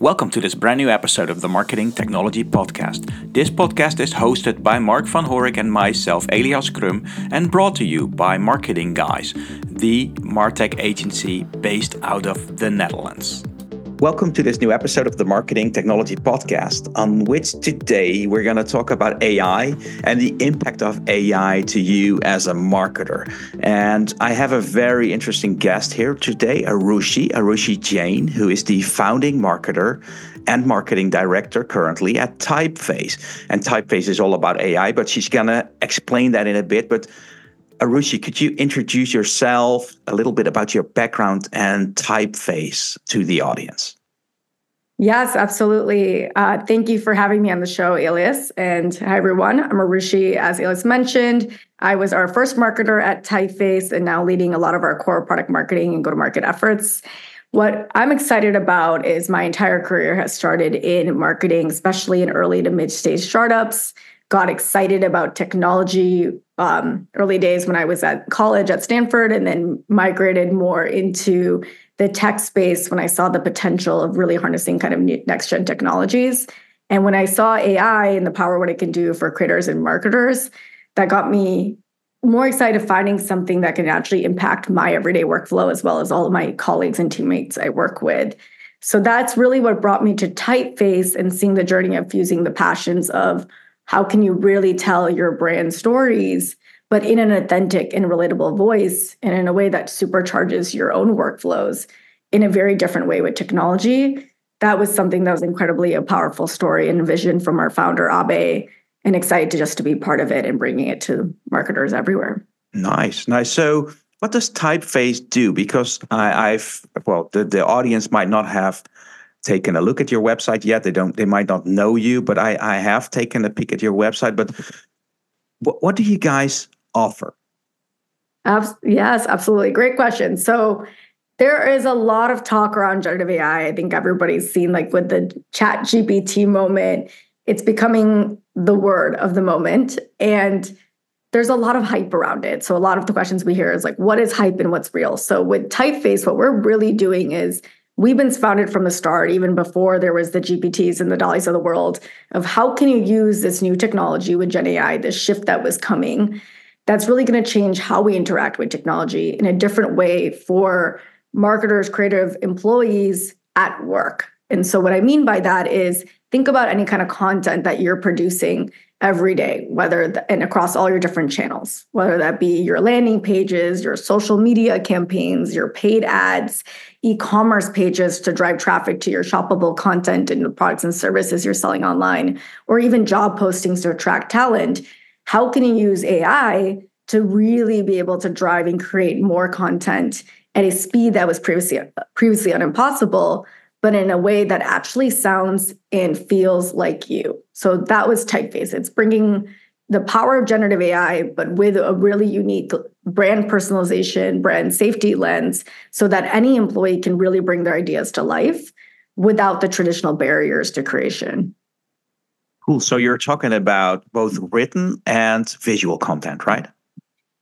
Welcome to this brand new episode of the Marketing Technology Podcast. This podcast is hosted by Mark van Horik and myself, Elias Crum, and brought to you by Marketing Guys, the Martech agency based out of the Netherlands. Welcome to this new episode of the Marketing Technology Podcast, on which today we're going to talk about AI and the impact of AI to you as a marketer. And I have a very interesting guest here today, Arushi, Arushi Jain, who is the founding marketer and marketing director currently at Typeface. And Typeface is all about AI, but she's going to explain that in a bit. But Arushi, could you introduce yourself, a little bit about your background and typeface to the audience? Yes, absolutely. Uh, thank you for having me on the show, Elias. And hi, everyone. I'm Arushi. As Elias mentioned, I was our first marketer at Typeface and now leading a lot of our core product marketing and go to market efforts. What I'm excited about is my entire career has started in marketing, especially in early to mid stage startups got excited about technology um, early days when I was at college at Stanford, and then migrated more into the tech space when I saw the potential of really harnessing kind of next gen technologies. And when I saw AI and the power what it can do for creators and marketers, that got me more excited finding something that can actually impact my everyday workflow as well as all of my colleagues and teammates I work with. So that's really what brought me to Typeface and seeing the journey of fusing the passions of how can you really tell your brand stories but in an authentic and relatable voice and in a way that supercharges your own workflows in a very different way with technology? That was something that was incredibly a powerful story and vision from our founder Abhay and excited to just to be part of it and bringing it to marketers everywhere. Nice nice. So what does typeface do? Because I, i've well the, the audience might not have taken a look at your website yet. They don't. They might not know you, but I, I have taken a peek at your website. But what, what do you guys offer? yes, absolutely. Great question. So there is a lot of talk around generative AI. I think everybody's seen like with the chat GPT moment, it's becoming the word of the moment. And there's a lot of hype around it. So a lot of the questions we hear is like, what is hype and what's real? So with Typeface, what we're really doing is we've been founded from the start, even before there was the GPTs and the DALL-E's of the world, of how can you use this new technology with Gen AI, this shift that was coming, that's really going to change how we interact with technology in a different way for marketers, creative employees at work. And so, what I mean by that is think about any kind of content that you're producing every day, whether the, and across all your different channels, whether that be your landing pages, your social media campaigns, your paid ads, e-commerce pages to drive traffic to your shoppable content and the products and services you're selling online, or even job postings to attract talent. How can you use AI to really be able to drive and create more content at a speed that was previously previously unimpossible? But in a way that actually sounds and feels like you. So that was Typeface. It's bringing the power of generative AI, but with a really unique brand personalization, brand safety lens, so that any employee can really bring their ideas to life without the traditional barriers to creation. Cool. So you're talking about both written and visual content, right?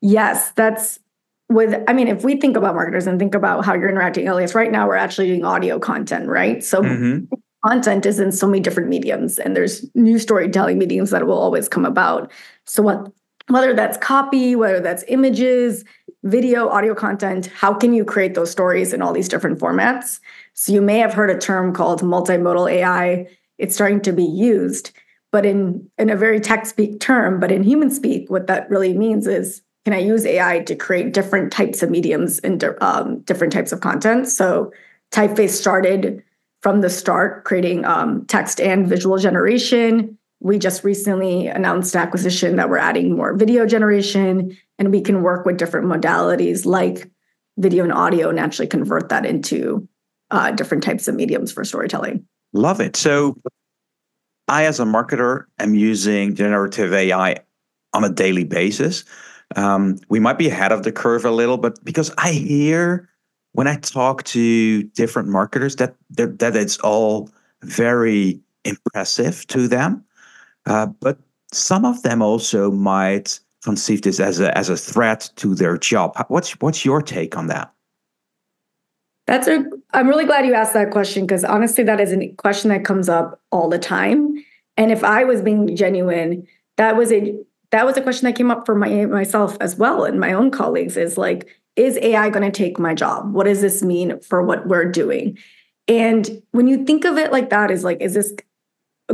Yes, that's with i mean if we think about marketers and think about how you're interacting elias right now we're actually doing audio content right? So mm-hmm. content is in so many different mediums and there's new storytelling mediums that will always come about. So what whether that's copy whether that's images video audio content how can you create those stories in all these different formats? So you may have heard a term called multimodal ai it's starting to be used but in in a very tech speak term but in human speak what that really means is can I use AI to create different types of mediums and um, different types of content? So Typeface started from the start creating um, text and visual generation. We just recently announced acquisition that we're adding more video generation, and we can work with different modalities like video and audio and actually convert that into uh, different types of mediums for storytelling. Love it. So, I, as a marketer, am using generative AI on a daily basis. Um, we might be ahead of the curve a little, but because I hear when I talk to different marketers that that it's all very impressive to them, uh, but some of them also might conceive this as a as a threat to their job. What's what's your take on that? That's a I'm really glad you asked that question because honestly that is a question that comes up all the time. And if I was being genuine, that was a that was a question that came up for my myself as well and my own colleagues is like is AI going to take my job? What does this mean for what we're doing? And when you think of it like that is like is this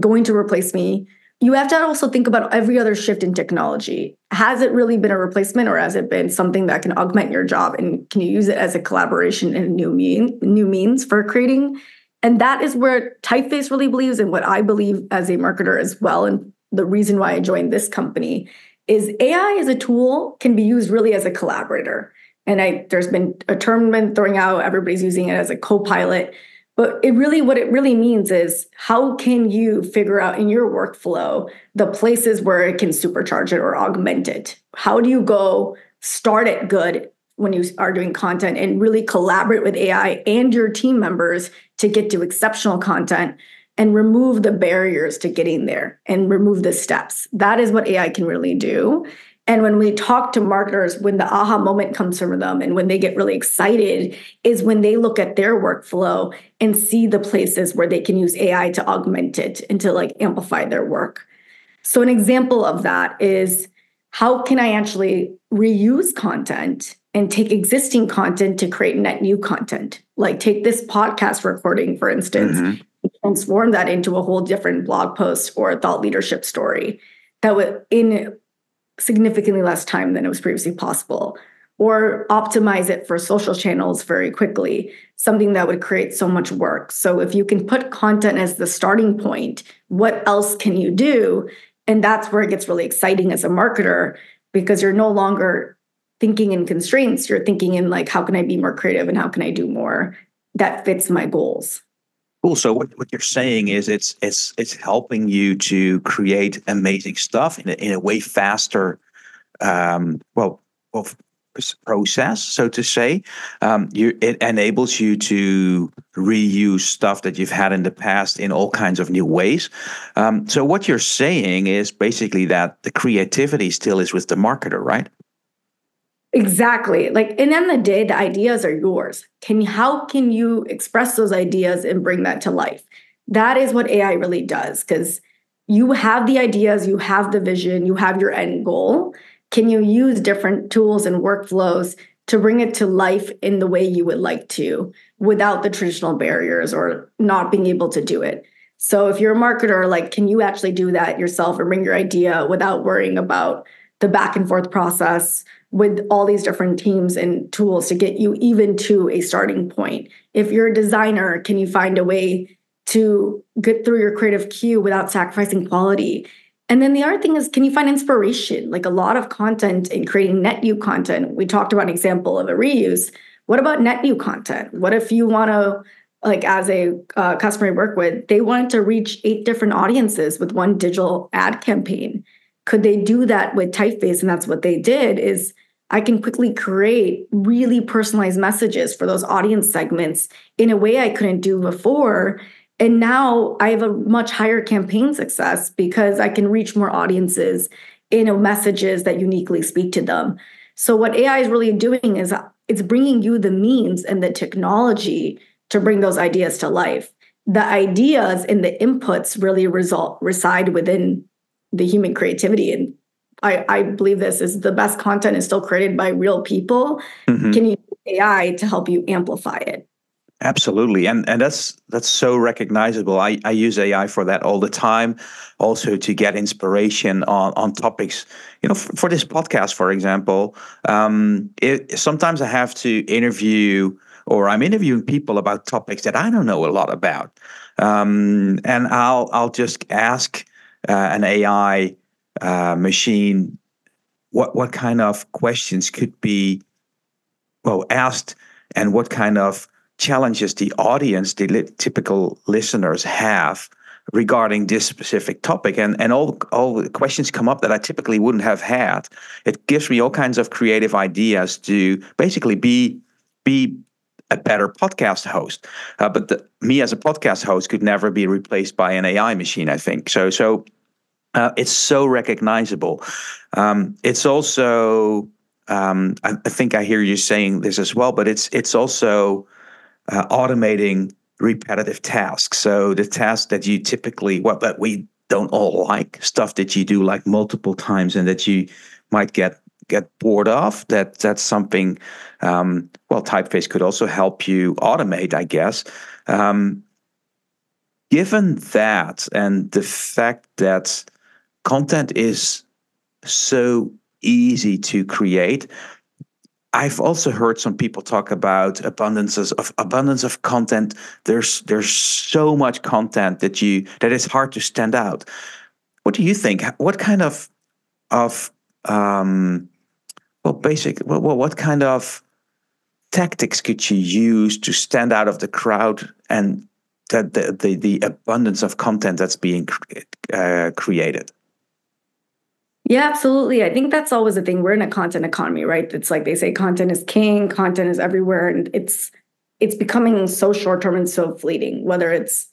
going to replace me? you have to also think about every other shift in technology. Has it really been a replacement or has it been something that can augment your job and can you use it as a collaboration and new mean new means for creating? And that is where Typeface really believes and what I believe as a marketer as well. And the reason why I joined this company is AI as a tool can be used really as a collaborator. And I there's been a term been throwing out, everybody's using it as a co-pilot. But it really, what it really means is how can you figure out in your workflow the places where it can supercharge it or augment it? How do you go start it good when you are doing content and really collaborate with AI and your team members to get to exceptional content and remove the barriers to getting there and remove the steps? That is what AI can really do. And when we talk to marketers, when the aha moment comes from them and when they get really excited, is when they look at their workflow and see the places where they can use AI to augment it and to like amplify their work. So, an example of that is how can I actually reuse content and take existing content to create net new content? Like, take this podcast recording, for instance, mm-hmm. Transform that into a whole different blog post or thought leadership story that would, in significantly less time than it was previously possible or optimize it for social channels very quickly, something that would create so much work. So if you can put content as the starting point, what else can you do? And that's where it gets really exciting as a marketer because you're no longer thinking in constraints, you're thinking in like how can I be more creative and how can I do more that fits my goals. Cool. So what, what you're saying is it's it's it's helping you to create amazing stuff in a, in a way faster, um, well, well, process, so to say. Um, you it enables you to reuse stuff that you've had in the past in all kinds of new ways. Um, so what you're saying is basically that the creativity still is with the marketer, right? Exactly. Like, and then the day, the ideas are yours. Can how can you express those ideas and bring that to life? That is what AI really does because you have the ideas, you have the vision, you have your end goal. Can you use different tools and workflows to bring it to life in the way you would like to without the traditional barriers or not being able to do it? So if you're a marketer, like, can you actually do that yourself and bring your idea without worrying about the back and forth process? with all these different teams and tools to get you even to a starting point. If you're a designer, can you find a way to get through your creative queue without sacrificing quality? And then the other thing is, can you find inspiration? Like a lot of content in creating net new content. We talked about an example of a reuse. What about net new content? What if you want to, like, as a uh, customer I work with, they wanted to reach eight different audiences with one digital ad campaign? Could they do that with typeface? And that's what they did is i can quickly create really personalized messages for those audience segments in a way i couldn't do before. And now i have a much higher campaign success because i can reach more audiences in messages that uniquely speak to them. So what ai is really doing is it's bringing you the means and the technology to bring those ideas to life. The ideas and the inputs really result reside within the human creativity and I, I believe this is the best content is still created by real people. Mm-hmm. Can you use AI to help you amplify it? Absolutely, and and that's that's so recognizable. I, I use AI for that all the time, also to get inspiration on on topics. You know, for, for this podcast, for example, um, it, sometimes I have to interview or I'm interviewing people about topics that I don't know a lot about, um, and I'll I'll just ask uh, an AI uh, machine, what what kind of questions could be well asked, and what kind of challenges the audience, the li- typical listeners have regarding this specific topic. And and all all the questions come up that I typically wouldn't have had. It gives me all kinds of creative ideas to basically be be a better podcast host uh, but the, me as a podcast host could never be replaced by an AI machine I think so so uh, it's so recognizable. Um, it's also, um, I, I, think I hear you saying this as well, but it's it's also uh, automating repetitive tasks. So the tasks that you typically, well, that we don't all like, stuff that you do like multiple times and that you might get get bored of. That that's something. Um, well, Typeface could also help you automate, I guess. Um, given that and the fact that content is so easy to create I've also heard some people talk about abundances of abundance of content. There's there's so much content that you that it's hard to stand out. What do you think? What kind of of um, well, basic well, what kind of tactics could you use to stand out of the crowd and that the, the, the abundance of content that's being uh, created? Yeah, absolutely. I think that's always a thing. We're in a content economy, right? It's like they say content is king, content is everywhere and it's it's becoming so short term and so fleeting, whether it's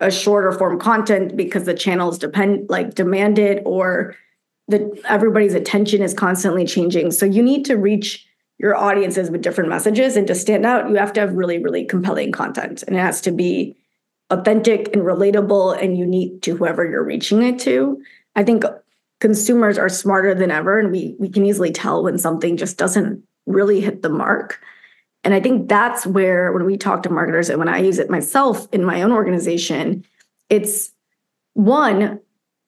a shorter form content because the channels depend like demand it or the everybody's attention is constantly changing. So you need to reach your audiences with different messages and to stand out, you have to have really really compelling content and it has to be authentic and relatable and unique to whoever you're reaching it to. I think consumers are smarter than ever and we we can easily tell when something just doesn't really hit the mark and i think that's where when we talk to marketers and when i use it myself in my own organization it's one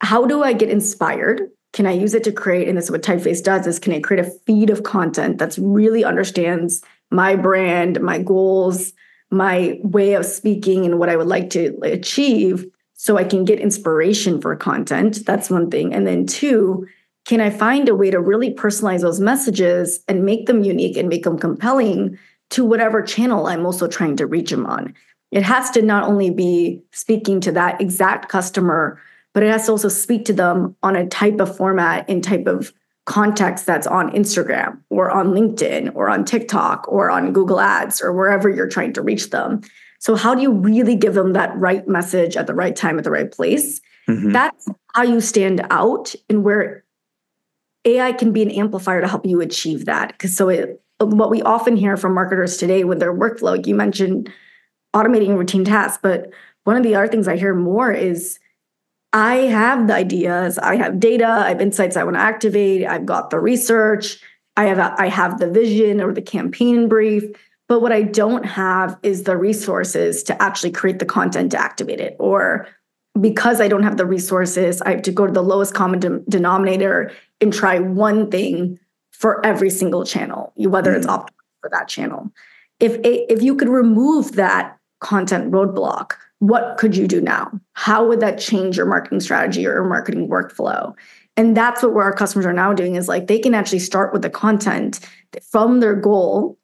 how do i get inspired can i use it to create and this is what typeface does is can i create a feed of content that's really understands my brand my goals my way of speaking and what i would like to achieve so I can get inspiration for content. That's one thing. And then two, can I find a way to really personalize those messages and make them unique and make them compelling to whatever channel I'm also trying to reach them on? It has to not only be speaking to that exact customer, but it has to also speak to them on a type of format and type of context that's on Instagram or on LinkedIn or on TikTok or on Google Ads or wherever you're trying to reach them. So, how do you really give them that right message at the right time, at the right place? Mm-hmm. That's how you stand out and where AI can be an amplifier to help you achieve that. Because so, it, what we often hear from marketers today with their workflow, you mentioned automating routine tasks, but one of the other things I hear more is I have the ideas, I have data, I have insights I want to activate, I've got the research, I have a, I have the vision or the campaign brief, but what I don't have is the resources to actually create the content to activate it. Or because I don't have the resources, I have to go to the lowest common de- denominator and try one thing for every single channel, whether mm. it's optimal for that channel. If if you could remove that content roadblock, what could you do now? How would that change your marketing strategy or your marketing workflow? And that's what our customers are now doing is like they can actually start with the content from their goal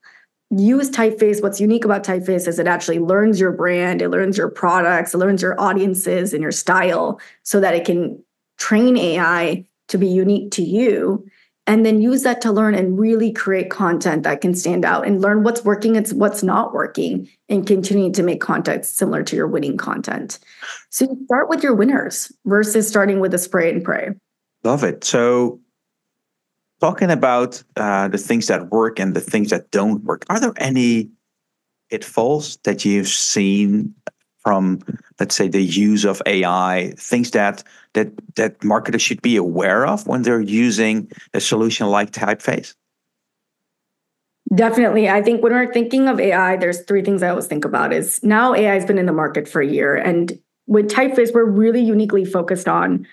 use typeface what's unique about typeface is it actually learns your brand it learns your products it learns your audiences and your style so that it can train ai to be unique to you and then use that to learn and really create content that can stand out and learn what's working and what's not working and continuing to make content similar to your winning content. So you start with your winners versus starting with a spray and pray. Love it. So talking about uh, the things that work and the things that don't work, are there any pitfalls that you've seen from, let's say, the use of AI? Things that that that marketers should be aware of when they're using a solution like Typeface? Definitely. I think when we're thinking of AI, there's three things I always think about is now AI has been in the market for a year. And with Typeface, we're really uniquely focused on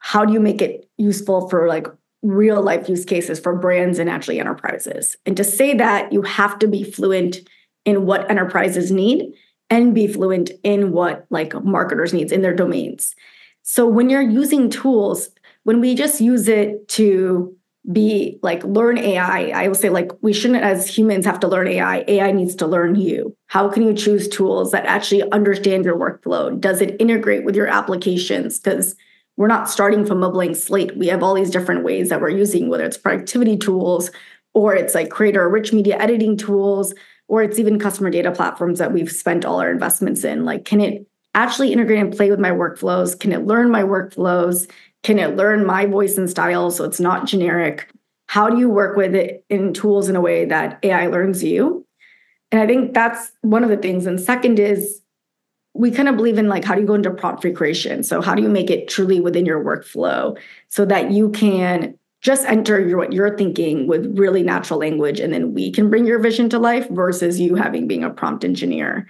how do you make it useful for like real life use cases for brands and actually enterprises. And to say that, you have to be fluent in what enterprises need and be fluent in what like marketers needs in their domains. So when you're using tools, when we just use it to be like learn AI, I will say like we shouldn't as humans have to learn AI. AI needs to learn you. How can you choose tools that actually understand your workflow? Does it integrate with your applications? Because we're not starting from a blank slate. We have all these different ways that we're using, whether it's productivity tools or it's like creator rich media editing tools, or it's even customer data platforms that we've spent all our investments in. Like, can it actually integrate and play with my workflows? Can it learn my workflows? Can it learn my voice and style so it's not generic? How do you work with it in tools in a way that AI learns you? And I think that's one of the things. And second is we kind of believe in like how do you go into prompt free creation? So how do you make it truly within your workflow so that you can just enter your, what you're thinking with really natural language and then we can bring your vision to life versus you having being a prompt engineer.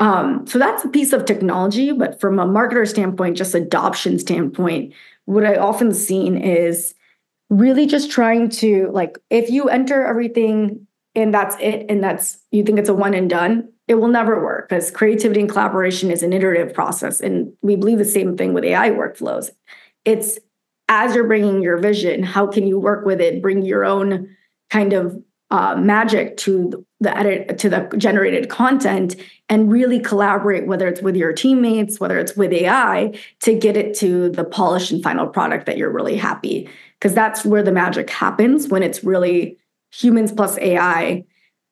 Um, so that's a piece of technology, but from a marketer standpoint, just adoption standpoint, what I often seen is really just trying to like if you enter everything and that's it and that's you think it's a one and done it will never work because creativity and collaboration is an iterative process and we believe the same thing with ai workflows it's as you're bringing your vision how can you work with it? Bring your own kind of uh, magic to the edit to the generated content and really collaborate whether it's with your teammates whether it's with ai to get it to the polished and final product that you're really happy. Because that's where the magic happens when it's really humans plus ai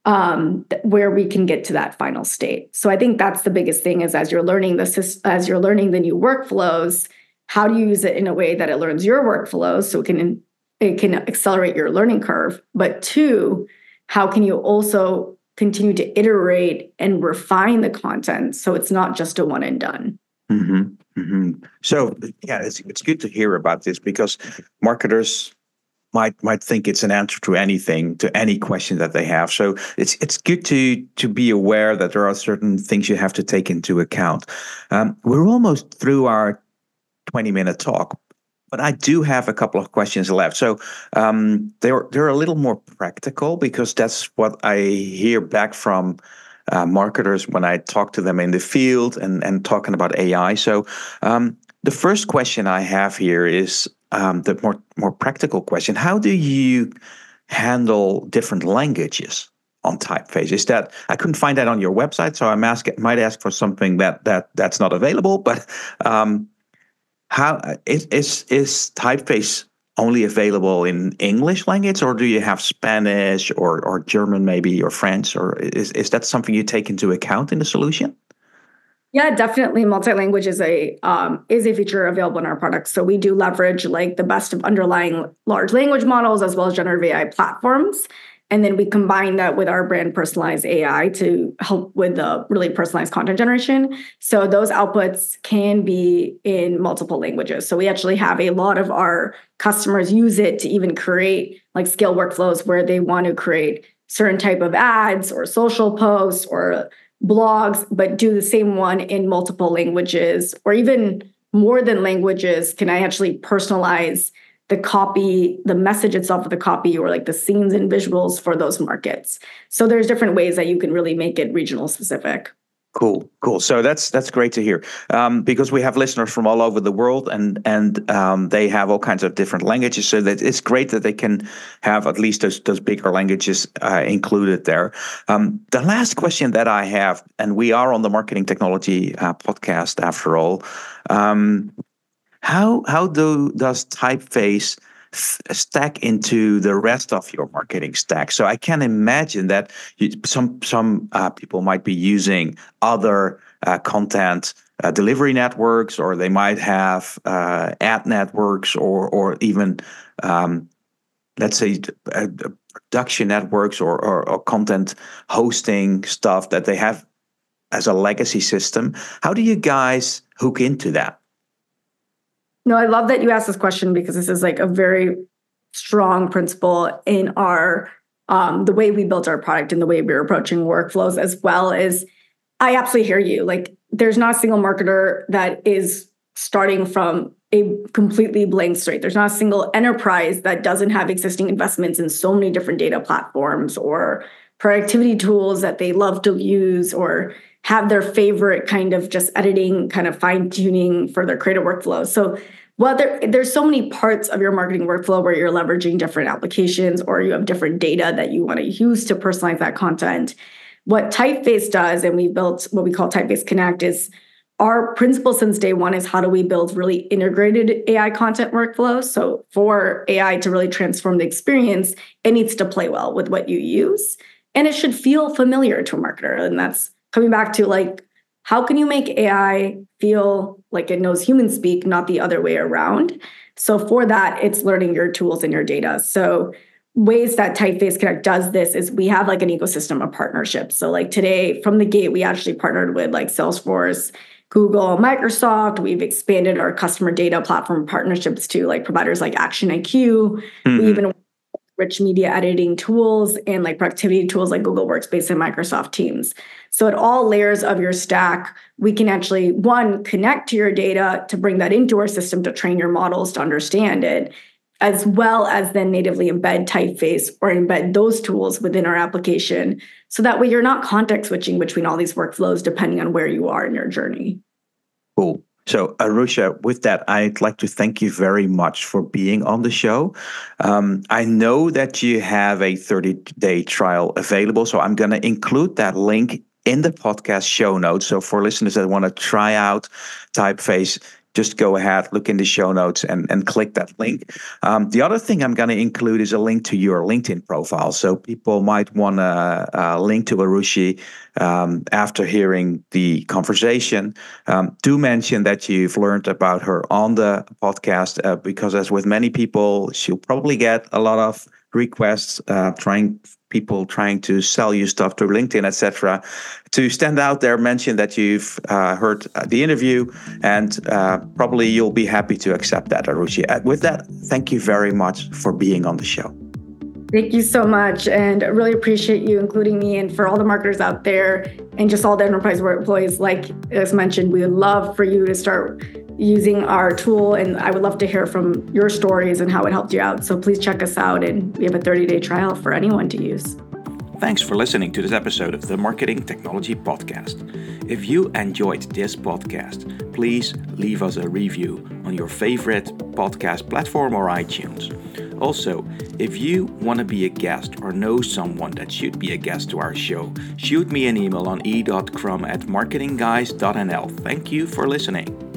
um, where we can get to that final state. So i think that's the biggest thing is as you're learning this as you're learning the new workflows how do you use it in a way that it learns your workflows so it can it can accelerate your learning curve but two how can you also continue to iterate and refine the content so it's not just a one and done mm-hmm. Mm-hmm. So yeah, it's it's good to hear about this because marketers might might think it's an answer to anything, to any question that they have. So it's it's good to to be aware that there are certain things you have to take into account. Um, we're almost through our twenty minute talk, but I do have a couple of questions left. So um, they're they're a little more practical because that's what I hear back from uh, marketers when I talk to them in the field and, and talking about AI. So um, the first question I have here is um, the more more practical question: How do you handle different languages on typeface? Is that I couldn't find that on your website, so I might ask for something that that that's not available. But um, how is is, is typeface only available in English language, or do you have Spanish or, or German maybe or French, or is, is that something you take into account in the solution? Yeah, definitely. Multi-language is a um, is a feature available in our products. So we do leverage like the best of underlying large language models as well as generative AI platforms. And then we combine that with our brand personalized AI to help with the really personalized content generation. So those outputs can be in multiple languages. So we actually have a lot of our customers use it to even create like scale workflows where they want to create certain type of ads or social posts or blogs, but do the same one in multiple languages or even more than languages. Can I actually personalize the copy, the message itself of the copy, or like the scenes and visuals for those markets. So there's different ways that you can really make it regional specific. Cool, cool. So that's that's great to hear um, because we have listeners from all over the world, and and um, they have all kinds of different languages. So that it's great that they can have at least those those bigger languages uh, included there. Um, the last question that I have, and we are on the marketing technology uh, podcast after all. How how do does typeface stack into the rest of your marketing stack? So I can imagine that you, some some uh, people might be using other uh, content uh, delivery networks, or they might have uh, ad networks, or or even um, let's say uh, production networks or, or, or content hosting stuff that they have as a legacy system. How do you guys hook into that? No, I love that you asked this question because this is like a very strong principle in our um, the way we built our product and the way we're approaching workflows, as well as I absolutely hear you. Like, there's not a single marketer that is starting from a completely blank slate. There's not a single enterprise that doesn't have existing investments in so many different data platforms or productivity tools that they love to use or have their favorite kind of just editing, kind of fine tuning for their creative workflow. So well, there, there's so many parts of your marketing workflow where you're leveraging different applications or you have different data that you want to use to personalize that content. What Typeface does, and we built what we call Typeface Connect, is our principle since day one is how do we build really integrated AI content workflows? So for AI to really transform the experience, it needs to play well with what you use. And it should feel familiar to a marketer. And that's coming back to like how can you make AI feel like it knows human speak, not the other way around? So, for that, it's learning your tools and your data. So, ways that Typeface Connect does this is we have like an ecosystem of partnerships. So like today from the gate, we actually partnered with like Salesforce, Google, Microsoft. We've expanded our customer data platform partnerships to like providers like Action IQ. Mm-hmm. We even rich media editing tools and like productivity tools like Google Workspace and Microsoft Teams. So at all layers of your stack, we can actually one connect to your data to bring that into our system to train your models to understand it as well as then natively embed typeface or embed those tools within our application. So that way you're not context switching between all these workflows depending on where you are in your journey. Cool so Arushi with that i'd like to thank you very much for being on the show. Um, i know that you have a 30 day trial available so i'm going to include that link in the podcast show notes. So for listeners that want to try out typeface just go ahead, look in the show notes, and, and click that link. Um, the other thing I'm going to include is a link to your LinkedIn profile. So people might want to uh, link to Arushi um, after hearing the conversation. Um, do mention that you've learned about her on the podcast, uh, because as with many people, she'll probably get a lot of requests uh, trying people trying to sell you stuff through LinkedIn, etc. To stand out there, mention that you've uh, heard uh, the interview, and uh, probably you'll be happy to accept that, Arushi. Uh, with that, thank you very much for being on the show. Thank you so much. And really appreciate you including me. And for all the marketers out there and just all the enterprise employees, like as mentioned, we would love for you to start using our tool. And I would love to hear from your stories and how it helped you out. So please check us out. And we have a 30 day trial for anyone to use. Thanks for listening to this episode of the Marketing Technology Podcast. If you enjoyed this podcast, please leave us a review on your favorite podcast platform or iTunes. Also, if you want to be a guest or know someone that should be a guest to our show, shoot me an email on e.crum at marketingguys.nl. Thank you for listening.